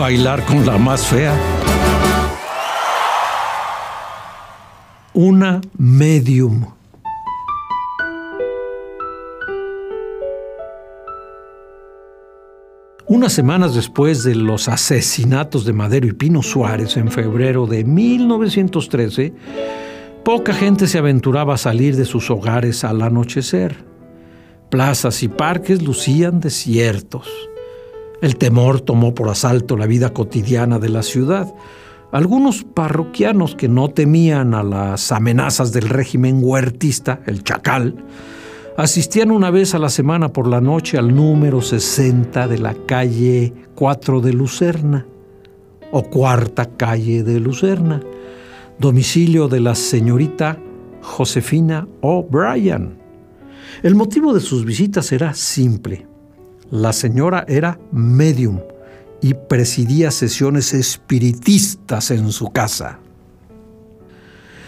Bailar con la más fea. Una medium. Unas semanas después de los asesinatos de Madero y Pino Suárez en febrero de 1913, poca gente se aventuraba a salir de sus hogares al anochecer. Plazas y parques lucían desiertos. El temor tomó por asalto la vida cotidiana de la ciudad. Algunos parroquianos que no temían a las amenazas del régimen huertista, el chacal, asistían una vez a la semana por la noche al número 60 de la calle 4 de Lucerna o cuarta calle de Lucerna, domicilio de la señorita Josefina O'Brien. El motivo de sus visitas era simple. La señora era medium y presidía sesiones espiritistas en su casa.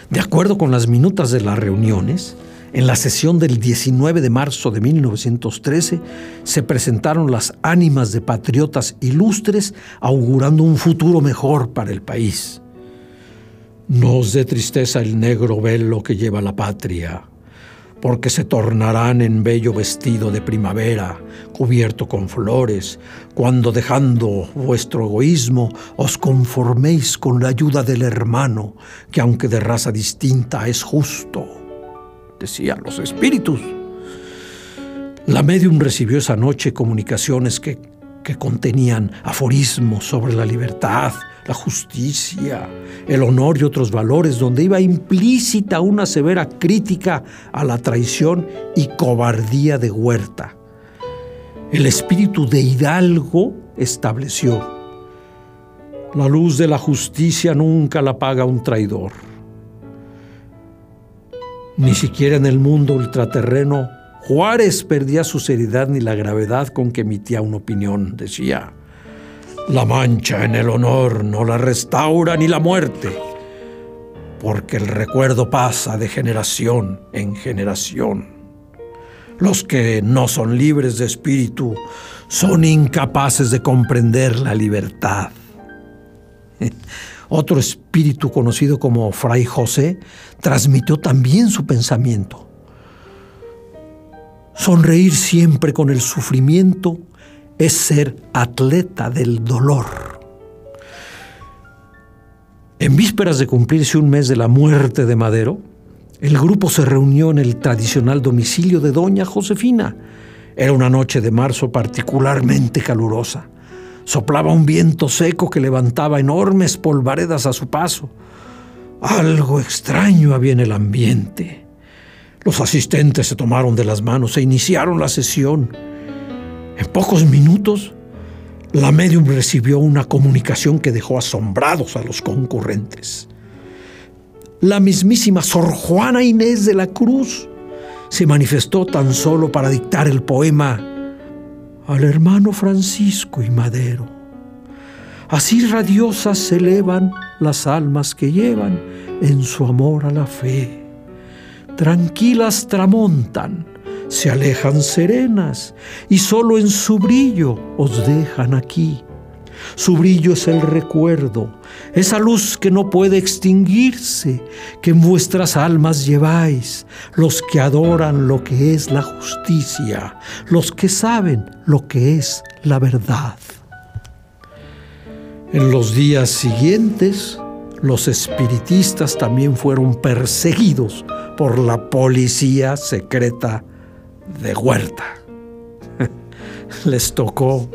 De acuerdo con las minutas de las reuniones, en la sesión del 19 de marzo de 1913 se presentaron las ánimas de patriotas ilustres augurando un futuro mejor para el país. Nos dé tristeza el negro velo que lleva la patria, porque se tornarán en bello vestido de primavera, cubierto con flores, cuando dejando vuestro egoísmo os conforméis con la ayuda del hermano, que aunque de raza distinta es justo decían los espíritus. La medium recibió esa noche comunicaciones que, que contenían aforismos sobre la libertad, la justicia, el honor y otros valores, donde iba implícita una severa crítica a la traición y cobardía de Huerta. El espíritu de Hidalgo estableció, la luz de la justicia nunca la paga un traidor. Ni siquiera en el mundo ultraterreno Juárez perdía su seriedad ni la gravedad con que emitía una opinión. Decía, la mancha en el honor no la restaura ni la muerte, porque el recuerdo pasa de generación en generación. Los que no son libres de espíritu son incapaces de comprender la libertad. Otro espíritu conocido como Fray José transmitió también su pensamiento. Sonreír siempre con el sufrimiento es ser atleta del dolor. En vísperas de cumplirse un mes de la muerte de Madero, el grupo se reunió en el tradicional domicilio de Doña Josefina. Era una noche de marzo particularmente calurosa. Soplaba un viento seco que levantaba enormes polvaredas a su paso. Algo extraño había en el ambiente. Los asistentes se tomaron de las manos e iniciaron la sesión. En pocos minutos, la medium recibió una comunicación que dejó asombrados a los concurrentes. La mismísima Sor Juana Inés de la Cruz se manifestó tan solo para dictar el poema al hermano Francisco y Madero. Así radiosas se elevan las almas que llevan en su amor a la fe. Tranquilas tramontan, se alejan serenas y solo en su brillo os dejan aquí su brillo es el recuerdo, esa luz que no puede extinguirse, que en vuestras almas lleváis, los que adoran lo que es la justicia, los que saben lo que es la verdad. En los días siguientes, los espiritistas también fueron perseguidos por la policía secreta de huerta. Les tocó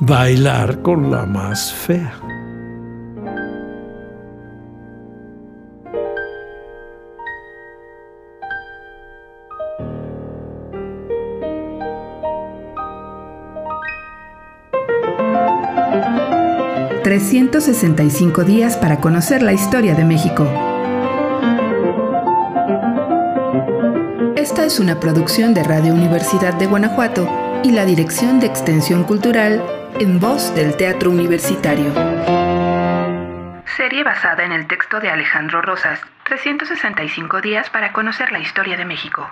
bailar con la más fea. ...365 días para conocer la historia de México... Esta es una producción de Radio Universidad de Guanajuato y la Dirección de Extensión Cultural en voz del Teatro Universitario. Serie basada en el texto de Alejandro Rosas, 365 días para conocer la historia de México.